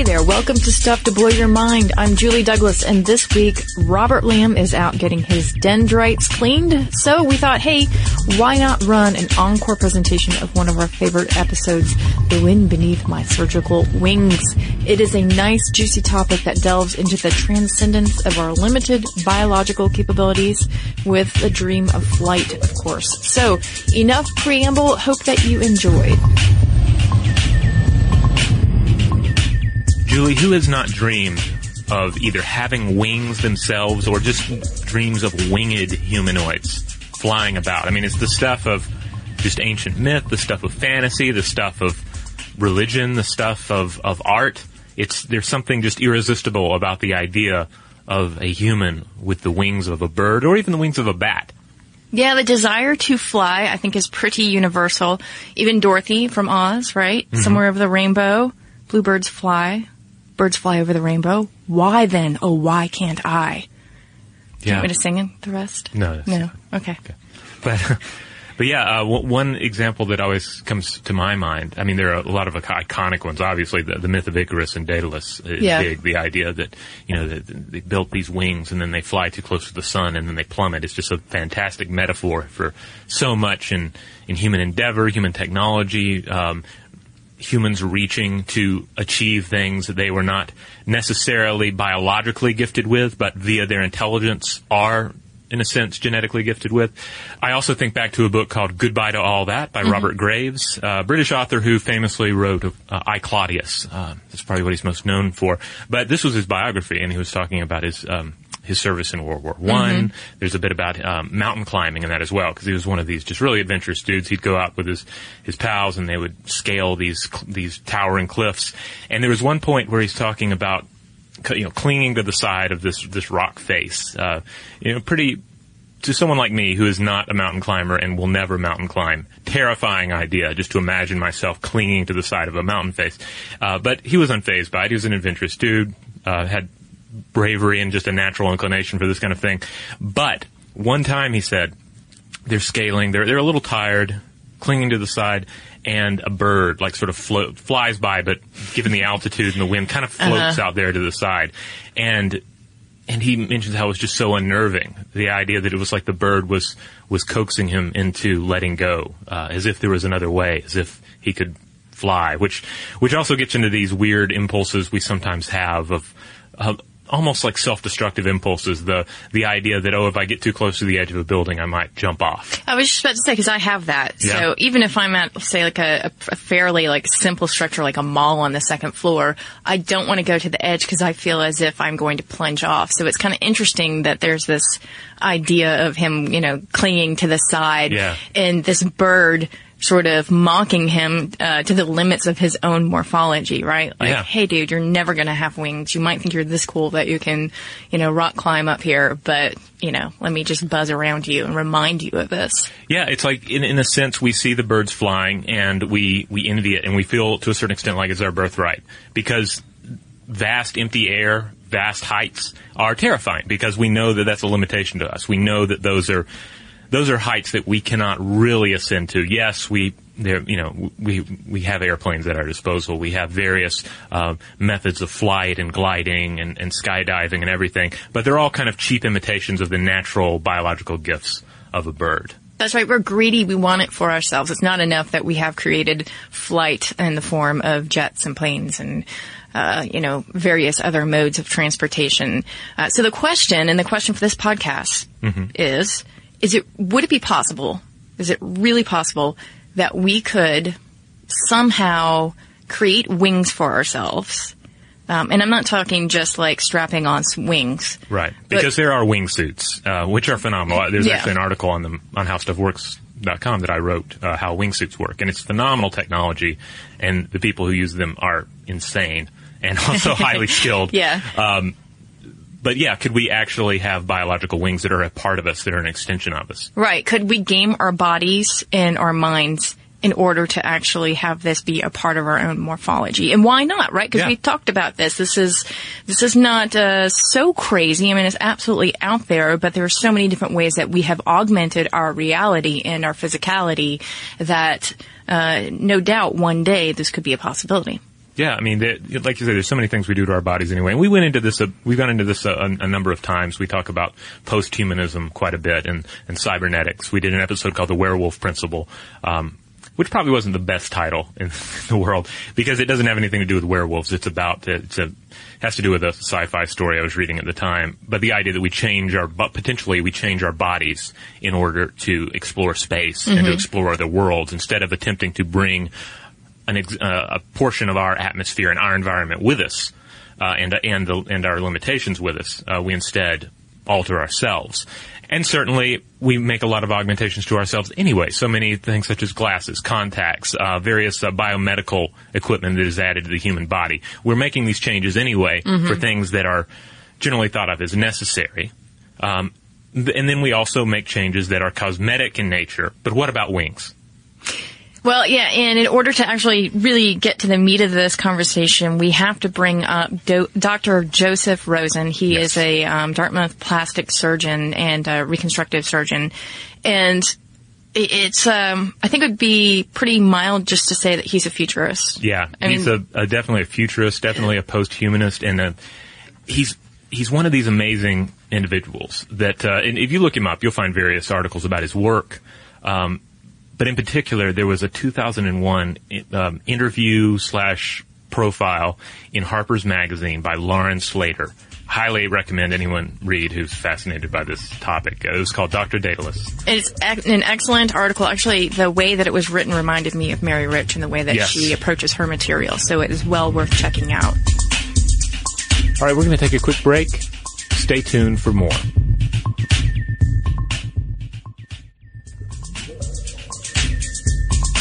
Hey there, welcome to Stuff to Blow Your Mind. I'm Julie Douglas, and this week, Robert Lamb is out getting his dendrites cleaned. So we thought, hey, why not run an encore presentation of one of our favorite episodes, The Wind Beneath My Surgical Wings. It is a nice, juicy topic that delves into the transcendence of our limited biological capabilities with the dream of flight, of course. So, enough preamble. Hope that you enjoyed. Julie, who has not dreamed of either having wings themselves or just dreams of winged humanoids flying about? I mean, it's the stuff of just ancient myth, the stuff of fantasy, the stuff of religion, the stuff of, of art. It's, there's something just irresistible about the idea of a human with the wings of a bird or even the wings of a bat. Yeah, the desire to fly, I think, is pretty universal. Even Dorothy from Oz, right? Mm-hmm. Somewhere over the rainbow, bluebirds fly, birds fly over the rainbow. Why then, oh, why can't I? Do you want me to sing the rest? No, No? Okay. okay. But, but yeah, uh, w- one example that always comes to my mind. I mean, there are a lot of iconic ones. Obviously, the, the myth of Icarus and Daedalus is Yeah. big. The idea that you know that they built these wings and then they fly too close to the sun and then they plummet. It's just a fantastic metaphor for so much in in human endeavor, human technology. Um, humans reaching to achieve things that they were not necessarily biologically gifted with, but via their intelligence are, in a sense, genetically gifted with. I also think back to a book called Goodbye to All That by Robert Graves, a British author who famously wrote uh, I, Claudius. Uh, that's probably what he's most known for. But this was his biography, and he was talking about his um, his service in World War One. There's a bit about um, mountain climbing in that as well, because he was one of these just really adventurous dudes. He'd go out with his his pals, and they would scale these these towering cliffs. And there was one point where he's talking about you know clinging to the side of this this rock face. Uh, you know, pretty to someone like me who is not a mountain climber and will never mountain climb, terrifying idea just to imagine myself clinging to the side of a mountain face. Uh, but he was unfazed by it. He was an adventurous dude, uh, had bravery and just a natural inclination for this kind of thing. But one time he said, they're scaling, they're, they're a little tired, clinging to the side, and a bird like sort of float, flies by, but given the altitude and the wind, kind of floats out there to the side. And and he mentions how it was just so unnerving. The idea that it was like the bird was was coaxing him into letting go, uh, as if there was another way, as if he could fly. Which which also gets into these weird impulses we sometimes have of. Uh, Almost like self-destructive impulses. The the idea that oh, if I get too close to the edge of a building, I might jump off. I was just about to say because I have that. Yeah. So even if I'm at, say, like a, a fairly like simple structure, like a mall on the second floor, I don't want to go to the edge because I feel as if I'm going to plunge off. So it's kind of interesting that there's this idea of him, you know, clinging to the side, Yeah. and this bird sort of mocking him uh, to the limits of his own morphology, right? Like, Yeah. hey, dude, you're never going to have wings. You might think you're this cool that you can, you know, rock climb up here, but you know, let me just buzz around you and remind you of this. Yeah, it's like in, in a sense we see the birds flying and we we envy it and we feel to a certain extent like it's our birthright because vast empty air, vast heights are terrifying because we know that that's a limitation to us. We know that those are those are heights that we cannot really ascend to. Yes, we there you know we we have airplanes at our disposal. We have various uh, methods of flight and gliding and, and skydiving and everything, but they're all kind of cheap imitations of the natural biological gifts of a bird. That's right. We're greedy. We want it for ourselves. It's not enough that we have created flight in the form of jets and planes and, uh, you know, various other modes of transportation. Uh, so the question, and the question for this podcast is, is it, would it be possible, is it really possible that we could somehow create wings for ourselves? Um, and I'm not talking just like strapping on wings. Right. Because there are wingsuits, uh, which are phenomenal. There's Yeah. actually an article on them on howstuffworks.com that I wrote, uh, how wingsuits work. And it's phenomenal technology, and the people who use them are insane and also highly skilled. Yeah. But yeah, could we actually have biological wings that are a part of us, that are an extension of us? Right. Could we game our bodies and our minds in order to actually have this be a part of our own morphology. And why not, right? Because Yeah. we talked about this. This is this is not uh, so crazy. I mean, it's absolutely out there, but there are so many different ways that we have augmented our reality and our physicality that uh, no doubt one day this could be a possibility. Yeah, I mean, the, like you said, there's so many things we do to our bodies anyway. And we went into this, uh, we've gone into this a, a number of times. We talk about post-humanism quite a bit and, and cybernetics. We did an episode called The Werewolf Principle, um, which probably wasn't the best title in the world because it doesn't have anything to do with werewolves. It's about, it's a, has to do with a sci-fi story I was reading at the time. But the idea that we change our, but potentially we change our bodies in order to explore space and to explore other worlds instead of attempting to bring an ex- uh, a portion of our atmosphere and our environment with us, uh, and and the, and our limitations with us. Uh, we instead alter ourselves, and certainly we make a lot of augmentations to ourselves anyway. So many things such as glasses, contacts, uh, various uh, biomedical equipment that is added to the human body. We're making these changes anyway for things that are generally thought of as necessary. Um, and then we also make changes that are cosmetic in nature. But what about wings? Well, yeah, and in order to actually really get to the meat of this conversation, we have to bring up Do- Dr. Joseph Rosen. He Yes. is a um, Dartmouth plastic surgeon and a reconstructive surgeon, and it's um, I think it would be pretty mild just to say that he's a futurist. Yeah, I he's mean- a, a definitely a futurist, definitely a post-humanist, and a, he's he's one of these amazing individuals that, uh, and if you look him up, you'll find various articles about his work. Um, but in particular, there was a 2001 um, interview slash profile in Harper's Magazine by Lauren Slater. Highly recommend anyone read who's fascinated by this topic. Uh, it was called Dr. Daedalus. It's an excellent article. Actually, the way that it was written reminded me of Mary Roach and the way that Yes. she approaches her material. So it is well worth checking out. All right, we're going to take a quick break. Stay tuned for more.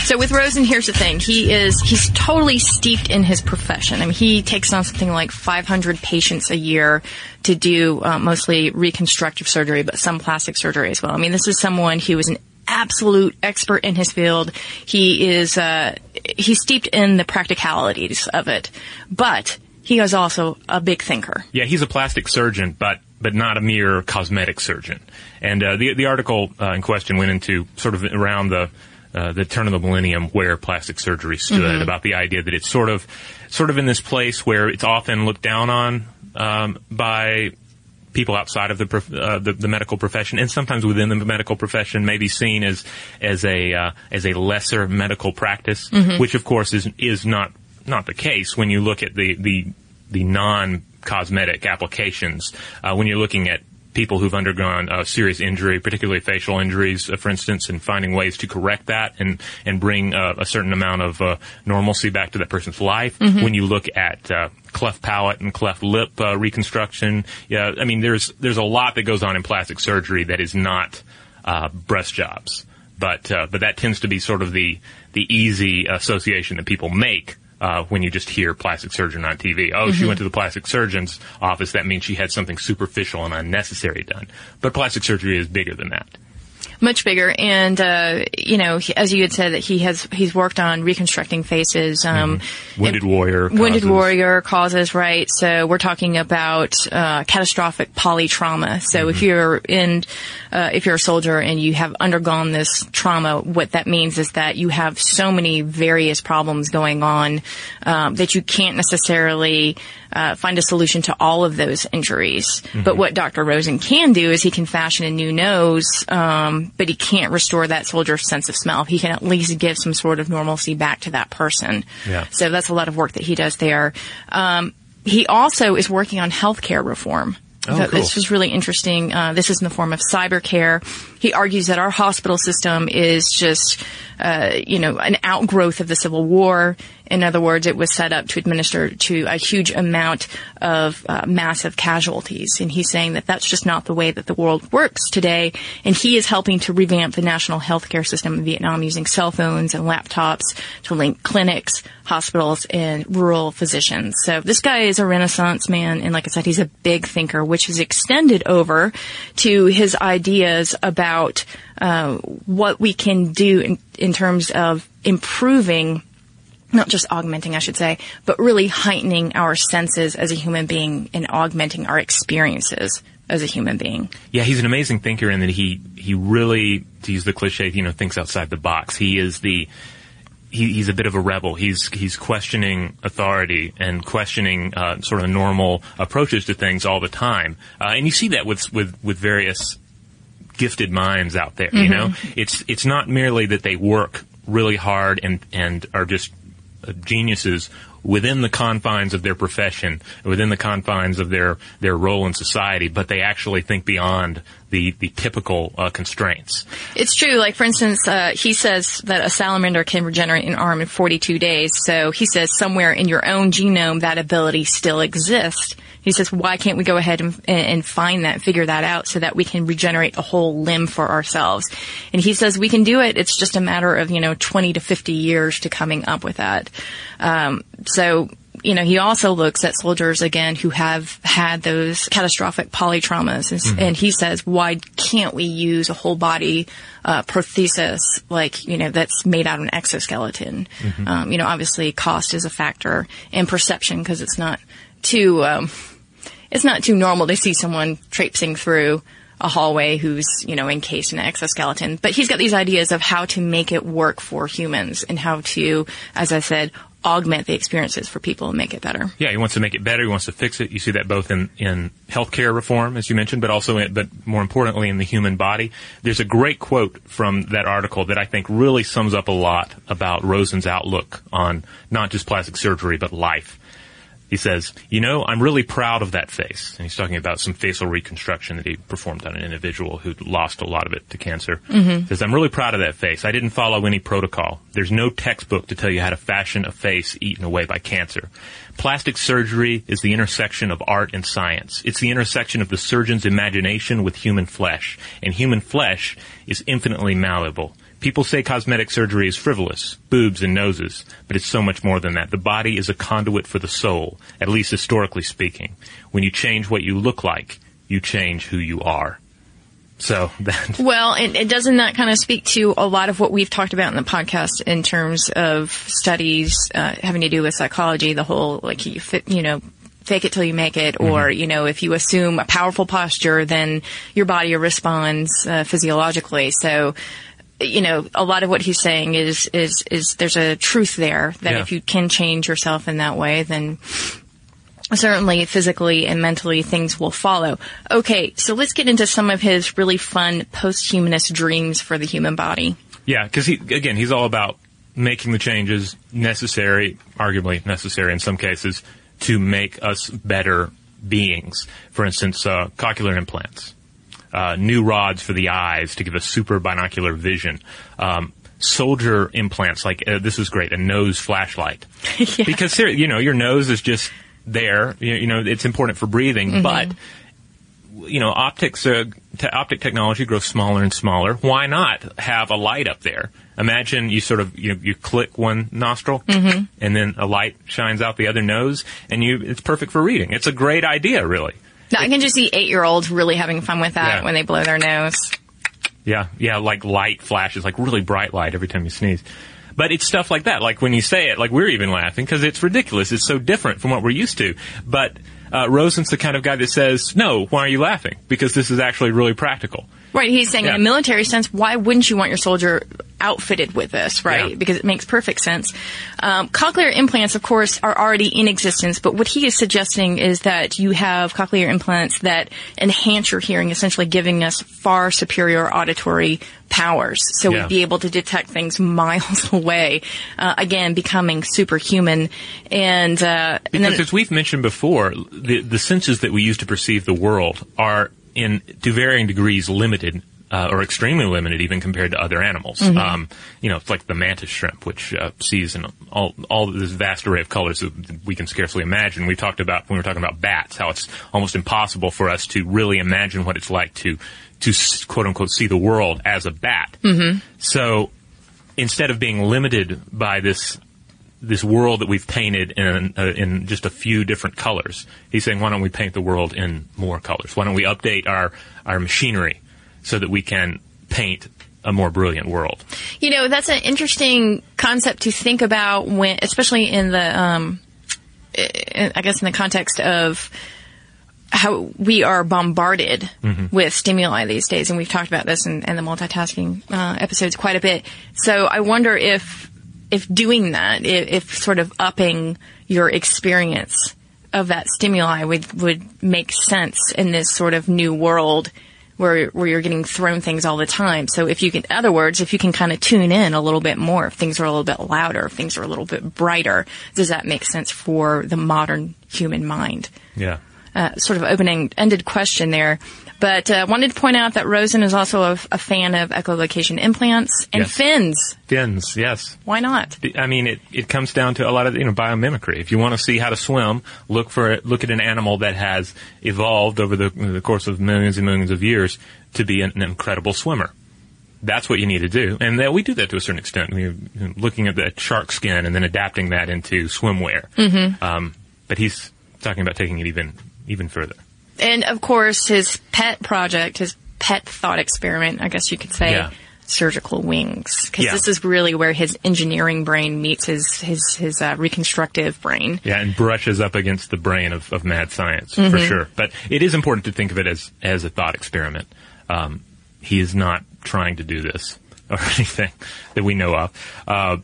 So with Rosen, here's the thing. He is, he's totally steeped in his profession. I mean, he takes on something like 500 patients a year to do uh, mostly reconstructive surgery, but some plastic surgery as well. I mean, this is someone who is an absolute expert in his field. He is, uh, he's steeped in the practicalities of it, but he is also a big thinker. Yeah, he's a plastic surgeon, but but not a mere cosmetic surgeon. And uh, the the article uh, in question went into sort of around the uh, the turn of the millennium where plastic surgery stood about the idea that it's sort of sort of in this place where it's often looked down on um, by people outside of the, prof- uh, the the medical profession, and sometimes within the medical profession, may be seen as as a uh, as a lesser medical practice, which of course is is not not the case when you look at the the the non cosmetic applications. Uh, when you're looking at people who've undergone uh, serious injury, particularly facial injuries, uh, for instance, and finding ways to correct that and and bring uh, a certain amount of uh, normalcy back to that person's life. When you look at uh, cleft palate and cleft lip uh, reconstruction, yeah, I mean, there's there's a lot that goes on in plastic surgery that is not uh, breast jobs, but uh, but that tends to be sort of the the easy association that people make uh, when you just hear plastic surgeon on TV. Oh, she went to the plastic surgeon's office. That means she had something superficial and unnecessary done. But plastic surgery is bigger than that. Much bigger. And uh you know he- as you had said that he has he's worked on reconstructing faces um Wounded warrior. wounded causes- warrior causes right? So we're talking about uh catastrophic polytrauma. So if you're in uh if you're a soldier and you have undergone this trauma what that means is that you have so many various problems going on um, that you can't necessarily uh, find a solution to all of those injuries. But what Dr. Rosen can do is he can fashion a new nose, um, but he can't restore that soldier's sense of smell. He can at least give some sort of normalcy back to that person. Yeah. So that's a lot of work that he does there. Um, he also is working on healthcare reform. Oh, cool. This was really interesting. Uh, this is in the form of cyber care. He argues that our hospital system is just, uh, you know, an outgrowth of the Civil War. In other words, it was set up to administer to a huge amount of uh, massive casualties. And he's saying that that's just not the way that the world works today. And he is helping to revamp the national healthcare system in Vietnam using cell phones and laptops to link clinics, hospitals, and rural physicians. So this guy is a renaissance man. And like I said, he's a big thinker, which is extended over to his ideas about uh, what we can do in, in terms of improving not just augmenting, I should say, but really heightening our senses as a human being and augmenting our experiences as a human being. Yeah, he's an amazing thinker in that he he really, to use the cliche, you know, thinks outside the box. He is the he, he's a bit of a rebel. He's he's questioning authority and questioning uh, sort of normal approaches to things all the time, uh, and you see that with with with various gifted minds out there. You know, it's it's not merely that they work really hard and and are just Uh, geniuses within the confines of their profession, within the confines of their their role in society, but they actually think beyond the the typical uh, constraints. It's true. Like, for instance, uh, he says that a salamander can regenerate an arm in 42 days. So he says somewhere in your own genome that ability still exists. He says, why can't we go ahead and, and find that, figure that out so that we can regenerate a whole limb for ourselves? And he says we can do it. It's just a matter of, you know, 20 to 50 years to coming up with that. Um, so, you know, he also looks at soldiers again who have had those catastrophic polytraumas, and, and he says, why can't we use a whole body uh, prosthesis like you know that's made out of an exoskeleton? Um, you know, obviously cost is a factor, and perception because it's not too um, it's not too normal to see someone traipsing through a hallway who's, you know, encased in an exoskeleton. But he's got these ideas of how to make it work for humans and how to, as I said, augment the experiences for people and make it better. Yeah, he wants to make it better. He wants to fix it. You see that both in, in healthcare reform, as you mentioned, but also, in, but more importantly, in the human body. There's a great quote from that article that I think really sums up a lot about Rosen's outlook on not just plastic surgery, but life. He says, you know, I'm really proud of that face. And he's talking about some facial reconstruction that he performed on an individual who lost a lot of it to cancer. Mm-hmm. Says, I'm really proud of that face. I didn't follow any protocol. There's no textbook to tell you how to fashion a face eaten away by cancer. Plastic surgery is the intersection of art and science. It's the intersection of the surgeon's imagination with human flesh. And human flesh is infinitely malleable. People say cosmetic surgery is frivolous, boobs and noses, but it's so much more than that. The body is a conduit for the soul, at least historically speaking. When you change what you look like, you change who you are. So that Well, and, and doesn't that kind of speak to a lot of what we've talked about in the podcast in terms of studies uh, having to do with psychology, the whole like you fit, you know, fake it till you make it, or you know, if you assume a powerful posture, then your body responds uh, physiologically. So. You know, a lot of what he's saying is is is there's a truth there that Yeah. if you can change yourself in that way, then certainly physically and mentally things will follow. Okay, so let's get into some of his really fun post-humanist dreams for the human body. Yeah, because he again, he's all about making the changes necessary, arguably necessary in some cases, to make us better beings. For instance, uh, cochlear implants, uh, new rods for the eyes to give a super binocular vision. Um, soldier implants, like uh, this is great, a nose flashlight. Because you know your nose is just there. You, you know it's important for breathing, but you know, optics, uh, te- optic technology grows smaller and smaller. Why not have a light up there? Imagine you sort of you, you click one nostril, and then a light shines out the other nose, and you it's perfect for reading. It's a great idea, really. Now, I can just see eight-year-olds really having fun with that Yeah. when they blow their nose. Yeah, yeah, like light flashes, like really bright light every time you sneeze. But it's stuff like that. Like when you say it, like we're even laughing because it's ridiculous. It's so different from what we're used to. But uh, Rosen's the kind of guy that says, "No, why are you laughing? Because this is actually really practical." Right, he's saying Yeah. in a military sense, why wouldn't you want your soldier outfitted with this, right? Yeah. Because it makes perfect sense. Um, cochlear implants, of course, are already in existence, but what he is suggesting is that you have cochlear implants that enhance your hearing, essentially giving us far superior auditory powers. So Yeah. we'd be able to detect things miles away, uh, again, becoming superhuman. And, uh, and Because then, as we've mentioned before, the the senses that we use to perceive the world are in to varying degrees limited. Uh, or extremely limited, even compared to other animals. Mm-hmm. Um, you know, it's like the mantis shrimp, which uh, sees in all all this vast array of colors that we can scarcely imagine. We talked about when we were talking about bats, how it's almost impossible for us to really imagine what it's like to to quote unquote see the world as a bat. Mm-hmm. So instead of being limited by this this world that we've painted in uh, in just a few different colors. He's saying, why don't we paint the world in more colors? Why don't we update our our machinery so that we can paint a more brilliant world. You know, that's an interesting concept to think about when, especially in the, um, I guess in the context of how we are bombarded mm-hmm. with stimuli these days, and we've talked about this in, in the multitasking uh, episodes quite a bit. So I wonder if if doing that, if, if, sort of upping your experience of that stimuli would would make sense in this sort of new world where where you're getting thrown things all the time. So if you can, in other words, if you can kind of tune in a little bit more, if things are a little bit louder, if things are a little bit brighter, does that make sense for the modern human mind? Yeah uh, sort of open-ended question there. But I uh, wanted to point out that Rosen is also a, a fan of echolocation implants and yes. fins. Fins, yes. Why not? I mean, it, it comes down to a lot of you know biomimicry. If you want to see how to swim, look for look at an animal that has evolved over the, the course of millions and millions of years to be an, an incredible swimmer that's what you need to do. And we do that to a certain extent. We're looking at the shark skin and then adapting that into swimwear. Mm-hmm. Um, but he's talking about taking it even even further. And of course, his pet project, his pet thought experiment, I guess you could say, yeah. surgical wings, because yeah. this is really where his engineering brain meets his his his uh, reconstructive brain. Yeah, and brushes up against the brain of, of mad science mm-hmm. for sure. But it is important to think of it as as a thought experiment. Um, he is not trying to do this or anything that we know of. Uh,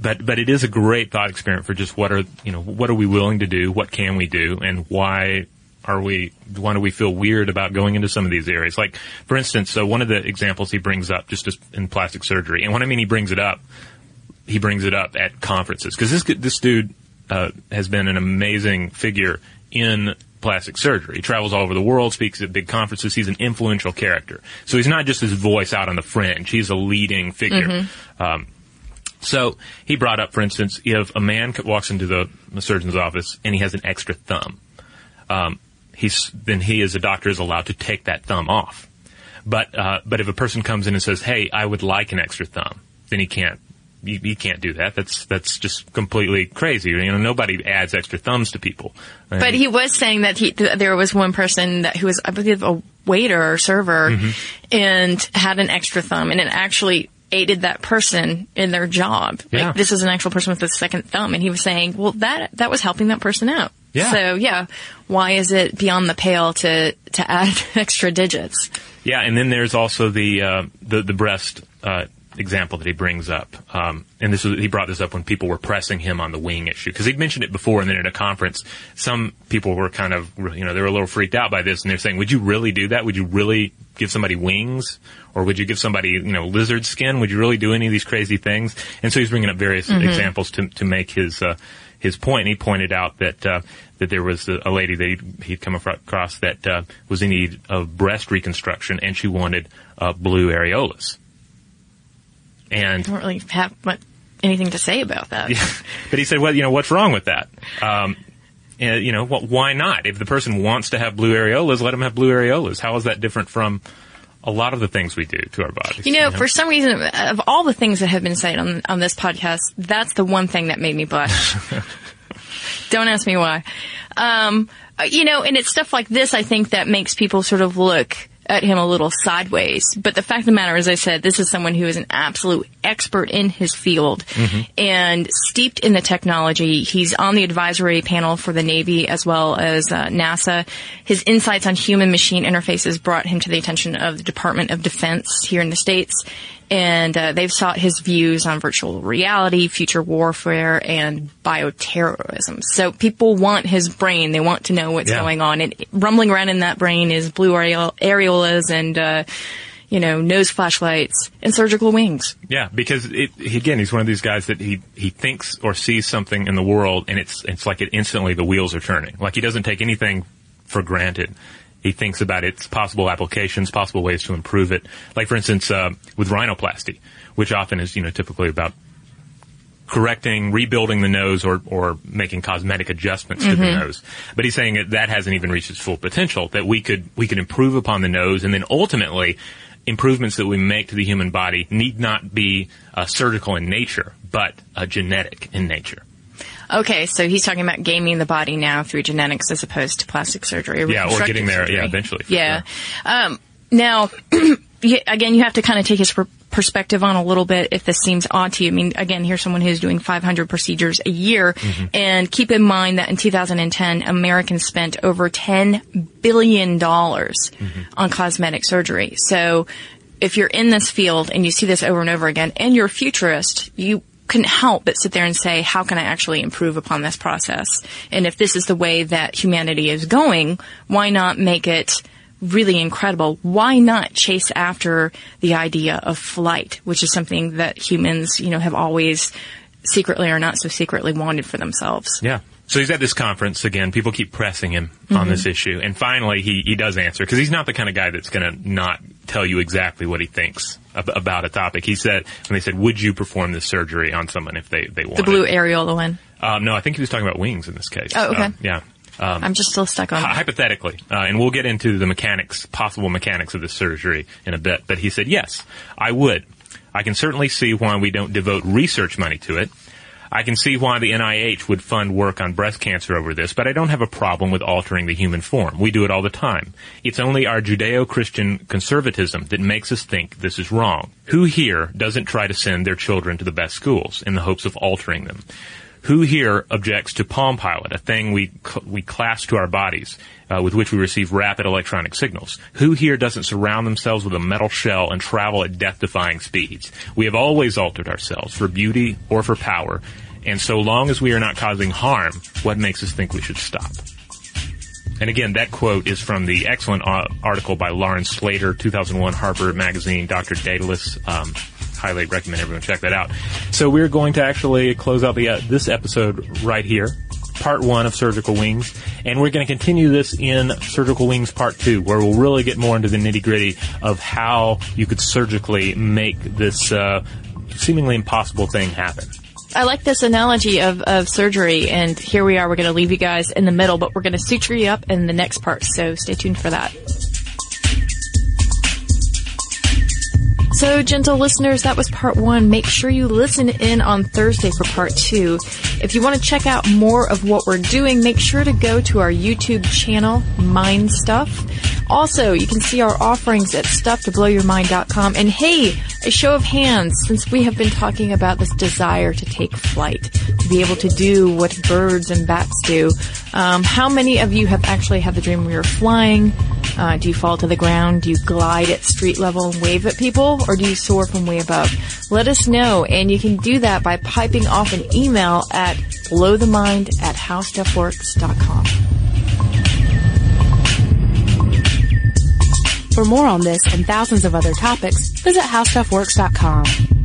but but it is a great thought experiment for just what are you know what are we willing to do, what can we do, and why are we why do we feel weird about going into some of these areas? Like, for instance, so one of the examples he brings up just in plastic surgery, and when I mean he brings it up, he brings it up at conferences because this this dude uh, has been an amazing figure in plastic surgery. He travels all over the world, speaks at big conferences. He's an influential character. So he's not just his voice out on the fringe. He's a leading figure. Mm-hmm. Um, so he brought up, for instance, if a man walks into the, the surgeon's office and he has an extra thumb, um, he's then he as a doctor is allowed to take that thumb off. But uh, but if a person comes in and says, "Hey, I would like an extra thumb," then he can't. You, you can't do that. That's that's just completely crazy. You know, nobody adds extra thumbs to people. But he was saying that he th- there was one person that who was, I believe, a waiter or server, mm-hmm. and had an extra thumb, and it actually aided that person in their job. Yeah. Like this is an actual person with a second thumb, and he was saying, well, that that was helping that person out. Yeah. So yeah, why is it beyond the pale to to add extra digits? Yeah, and then there's also the uh, the the breast uh, example that he brings up, um, and this was, he brought this up when people were pressing him on the wing issue because he'd mentioned it before, and then at a conference, some people were kind of you know they were a little freaked out by this, and they're saying, "Would you really do that? Would you really give somebody wings, or would you give somebody you know lizard skin? Would you really do any of these crazy things?" And so he's bringing up various mm-hmm. examples to to make his uh, his point. And he pointed out that uh, that there was a, a lady that he'd, he'd, come across that uh, was in need of breast reconstruction, and she wanted uh, blue areolas. And I don't really have much, anything to say about that. Yeah, but he said, "Well, you know, what's wrong with that?" Um, you know, well, why not? If the person wants to have blue areolas, let them have blue areolas. How is that different from a lot of the things we do to our bodies. You know, you know, for some reason, of all the things that have been said on on this podcast, that's the one thing that made me blush. Don't ask me why. Um, you know, and it's stuff like this, I think, that makes people sort of look at him a little sideways. But the fact of the matter, as I said, this is someone who is an absolute expert in his field mm-hmm. and steeped in the technology. He's on the advisory panel for the Navy as well as uh, NASA. His insights on human machine interfaces brought him to the attention of the Department of Defense here in the States and uh, they've sought his views on virtual reality, future warfare, and bioterrorism. So people want his brain; they want to know what's yeah. going on. And rumbling around in that brain is blue areolas and. Uh, you know, nose flashlights and surgical wings. Yeah, because it, again, he's one of these guys that he he thinks or sees something in the world, and it's it's like it instantly the wheels are turning. Like he doesn't take anything for granted he thinks about its possible applications, possible ways to improve it. Like, for instance, uh, with rhinoplasty, which often is, you know, typically about correcting, rebuilding the nose or, or making cosmetic adjustments mm-hmm. to the mm-hmm. nose. But he's saying that that hasn't even reached its full potential, that we could, we could improve upon the nose and then ultimately improvements that we make to the human body need not be uh, surgical in nature, but uh, genetic in nature. Okay, so he's talking about gaming the body now through genetics as opposed to plastic surgery. Or yeah, or getting there, surgery. yeah, eventually. Yeah. Sure. Um, now, again, you have to kind of take his perspective on a little bit if this seems odd to you. I mean, again, here's someone who's doing 500 procedures a year. Mm-hmm. And keep in mind that in 2010, Americans spent over $10 billion mm-hmm. on cosmetic surgery. So if you're in this field and you see this over and over again and you're a futurist, you couldn't help but sit there and say, how can I actually improve upon this process? And if this is the way that humanity is going, why not make it really incredible? Why not chase after the idea of flight, which is something that humans, you know, have always secretly or not so secretly wanted for themselves? Yeah. So he's at this conference again. People keep pressing him mm-hmm. on this issue, and finally he he does answer because he's not the kind of guy that's going to not tell you exactly what he thinks ab- about a topic. He said when they said, "Would you perform this surgery on someone if they they wanted?" The blue areola one. Um, no, I think he was talking about wings in this case. Oh, okay. Um, yeah. Um, I'm just still stuck on. Hypothetically, uh, and we'll get into the mechanics, possible mechanics of this surgery in a bit. But he said, yes, I would. I can certainly see why we don't devote research money to it. I can see why the NIH would fund work on breast cancer over this, but I don't have a problem with altering the human form. We do it all the time. It's only our Judeo-Christian conservatism that makes us think this is wrong. Who here doesn't try to send their children to the best schools in the hopes of altering them? Who here objects to Palm Pilot, a thing we we clasp to our bodies, uh, with which we receive rapid electronic signals? Who here doesn't surround themselves with a metal shell and travel at death-defying speeds? We have always altered ourselves for beauty or for power, and so long as we are not causing harm, what makes us think we should stop? And again, that quote is from the excellent uh, article by Lawrence Slater, 2001 Harper Magazine, Dr. Daedalus. Um, highly recommend everyone check that out. So we're going to actually close out the uh, this episode right here, part one of surgical wings, and we're going to continue this in surgical wings part two, where we'll really get more into the nitty gritty of how you could surgically make this uh, seemingly impossible thing happen. I like this analogy of, of surgery, and here we are. We're going to leave you guys in the middle, but we're going to suture you up in the next part, so stay tuned for that. So, gentle listeners, that was part one. Make sure you listen in on Thursday for part two. If you want to check out more of what we're doing, make sure to go to our YouTube channel, Mind Stuff. Also, you can see our offerings at stufftoblowyourmind.com. And hey, a show of hands, since we have been talking about this desire to take flight, to be able to do what birds and bats do. Um, how many of you have actually had the dream where you're flying? Uh, do you fall to the ground? Do you glide at street level and wave at people? Or do you soar from way above? Let us know. And you can do that by piping off an email at blowthemind at howstuffworks.com. For more on this and thousands of other topics, visit howstuffworks.com.